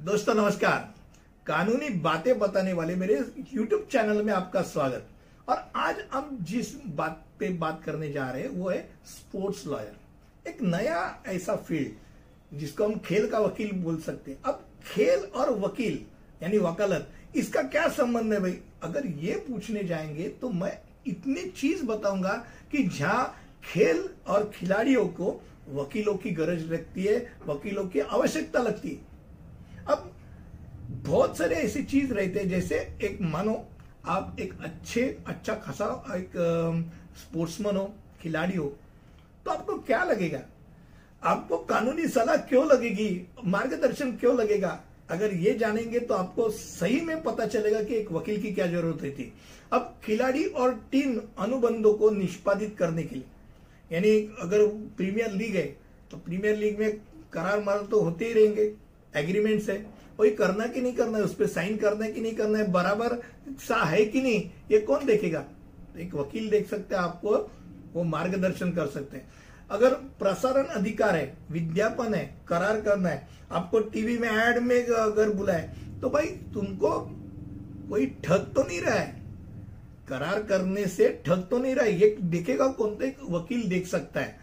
दोस्तों, नमस्कार। कानूनी बातें बताने वाले मेरे YouTube चैनल में आपका स्वागत। और आज हम जिस बात पे बात करने जा रहे हैं, वो है स्पोर्ट्स लॉयर। एक नया ऐसा फ़ील्ड, जिसको हम खेल का वकील बोल सकते हैं। अब खेल और वकील, यानी वकालत, इसका क्या संबंध है भाई? अगर ये पूछने जाएँगे तो मैं इतनी चीज़ बताऊँगा कि जहाँ खेल और खिलाड़ियों को वकीलों की गरज लगती है, वकीलों की आवश्यकता लगती है। अब बहुत सारे ऐसी चीज़ रहते हैं, जैसे एक मानो आप एक अच्छे अच्छा खासा, एक स्पोर्ट्समैन हो, खिलाड़ी हो तो आपको क्या लगेगा? आपको कानूनी सलाह क्यों लगेगी? मार्गदर्शन क्यों लगेगा? अगर ये जानेंगे तो आपको सही में पता चलेगा कि एक वकील की क्या ज़रूरत रहती। अब खिलाड़ी और टीम अनुबंधों को निष्पादित करने के लिए, यानी अगर प्रीमियर लीग है तो प्रीमियर लीग में करार मार तो होते ही रहेंगे। एग्रीमेंट्स है। वही करना कि नहीं करना है, उस पर साइन करना है कि नहीं करना है, बराबर सा है कि नहीं, ये कौन देखेगा? एक वकील देख सकते हैं आपको, वो मार्गदर्शन कर सकते हैं। अगर प्रसारण अधिकार है, विज्ञापन है, करार करना है, आपको टीवी में एड में अगर बुलाए तो भाई तुमको कोई ठग तो नहीं रहा है। करार करने से ठग तो नहीं रहा है। ये देखेगा कौन तो वकील देख सकता है।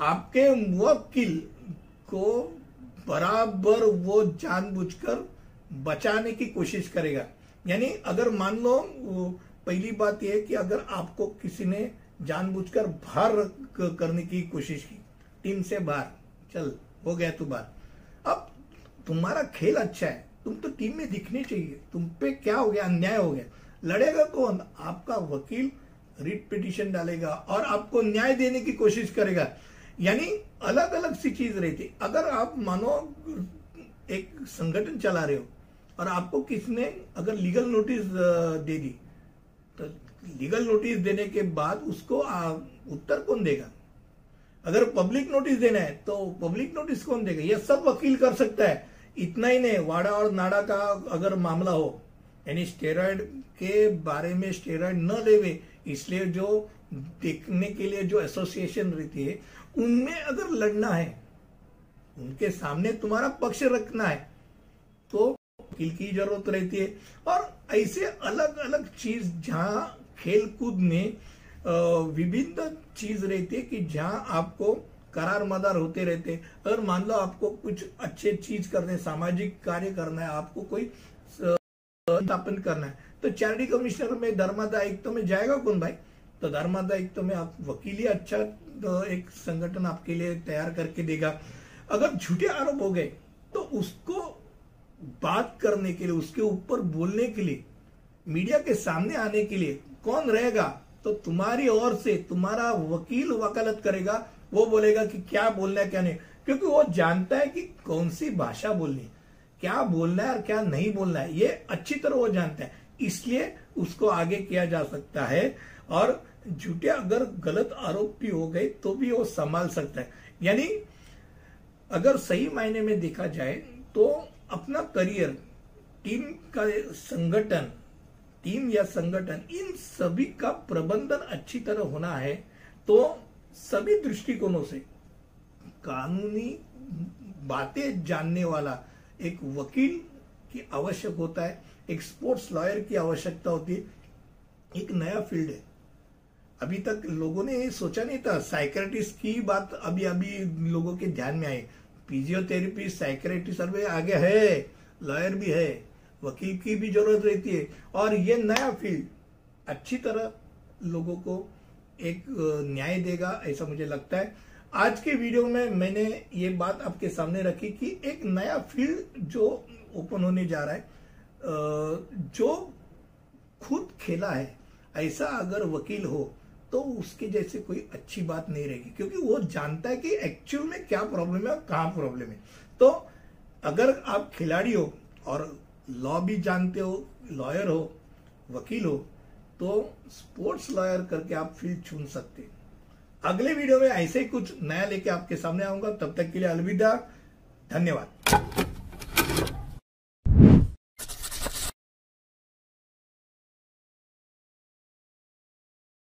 आपके वकील को बराबर वो जानबूझकर बचाने की कोशिश करेगा। यानी अगर मान लो पहली बात यह कि अगर आपको किसी ने जानबूझकर बाहर करने की कोशिश की, टीम से बाहर, चल, हो गया तू बाहर। अब तुम्हारा खेल अच्छा है, तुम तो टीम में दिखनी चाहिए, तुम पे क्या हो गया, अन्याय हो गया, लड़ेगा कौन? आपका वकील रिट पिटिशन डालेगा और आपको न्याय देने की कोशिश करेगा। यानी अलग अलग सी चीज़ रहती अगर आप मानो एक संगठन चला रहे हो और आपको किसने अगर लीगल नोटिस दे दी तो लीगल नोटिस देने के बाद उसको उत्तर कौन देगा? अगर पब्लिक नोटिस देना है तो पब्लिक नोटिस कौन देगा? यह सब वकील कर सकता है। इतना ही नहीं, वाड़ा और नाड़ा का अगर मामला हो यानी स्टेरॉयड के बारे में स्टेरॉयड न लेवे, इसलिए जो देखने के लिए जो एसोसिएशन रहती है, उनमें अगर लड़ना है, उनके सामने तुम्हारा पक्ष रखना है तो वकील की ज़रूरत रहती है। और ऐसे अलग अलग चीज़ जहाँ खेल कूद में विभिन्न चीज़ रहती है कि जहाँ आपको करार मदार होते रहते अगर मान लो आपको कुछ अच्छे चीज़ करने सामाजिक कार्य करना है, आपको कोई स्थापन करना है। तो चैरिटी कमिश्नर में धर्मादायित्व में जाएगा कौन भाई? तो धर्मादायित्व में आप वकील ही अच्छा तो एक संगठन आपके लिए तैयार करके देगा। अगर झूठे आरोप हो गए तो उसको बात करने के लिए, उसके ऊपर बोलने के लिए, मीडिया के सामने आने के लिए कौन रहेगा? तो तुम्हारी ओर से तुम्हारा वकील वकालत करेगा। वो बोलेगा कि क्या बोलना है, क्या नहीं। क्योंकि वो जानता है कि कौन सी भाषा बोलनी क्या बोलना है और क्या नहीं बोलना है, ये अच्छी तरह वो जानता है। इसलिए उसको आगे किया जा सकता है और झूठे अगर गलत आरोप भी हो गए तो भी वो संभाल सकता है। यानी अगर सही मायने में देखा जाए तो अपना करियर, टीम का संगठन, टीम या संगठन, इन सभी का प्रबंधन अच्छी तरह होना है तो सभी दृष्टिकोणों से कानूनी बातें जानने वाला एक वकील की आवश्यक होता है, एक स्पोर्ट्स लॉयर की आवश्यकता होती है, एक नया फ़ील्ड है। अभी तक लोगों ने सोचा नहीं था साइक्रेटिस्ट की बात अभी अभी लोगों के ध्यान में आई। फिजियोथेरेपी साइक्रेटिस्ट सर्वे आगे है लॉयर भी है, वकील की भी ज़रूरत रहती है। और ये नया फ़ील्ड अच्छी तरह लोगों को एक न्याय देगा, ऐसा मुझे लगता है। आज के वीडियो में मैंने ये बात आपके सामने रखी कि एक नया फ़ील्ड जो ओपन होने जा रहा है जो खुद खेला है, ऐसा अगर वकील हो तो उसके जैसे कोई अच्छी बात नहीं रहेगी, क्योंकि वो जानता है कि एक्चुअल में क्या प्रॉब्लम है और कहाँ प्रॉब्लम है। तो अगर आप खिलाड़ी हो और लॉ भी जानते हो लॉयर हो, वकील हो तो स्पोर्ट्स लॉयर करके आप फ़ील्ड चुन सकते अगले वीडियो में ऐसे ही कुछ नया लेके आपके सामने आऊँगा। तब तक के लिए अलविदा। धन्यवाद।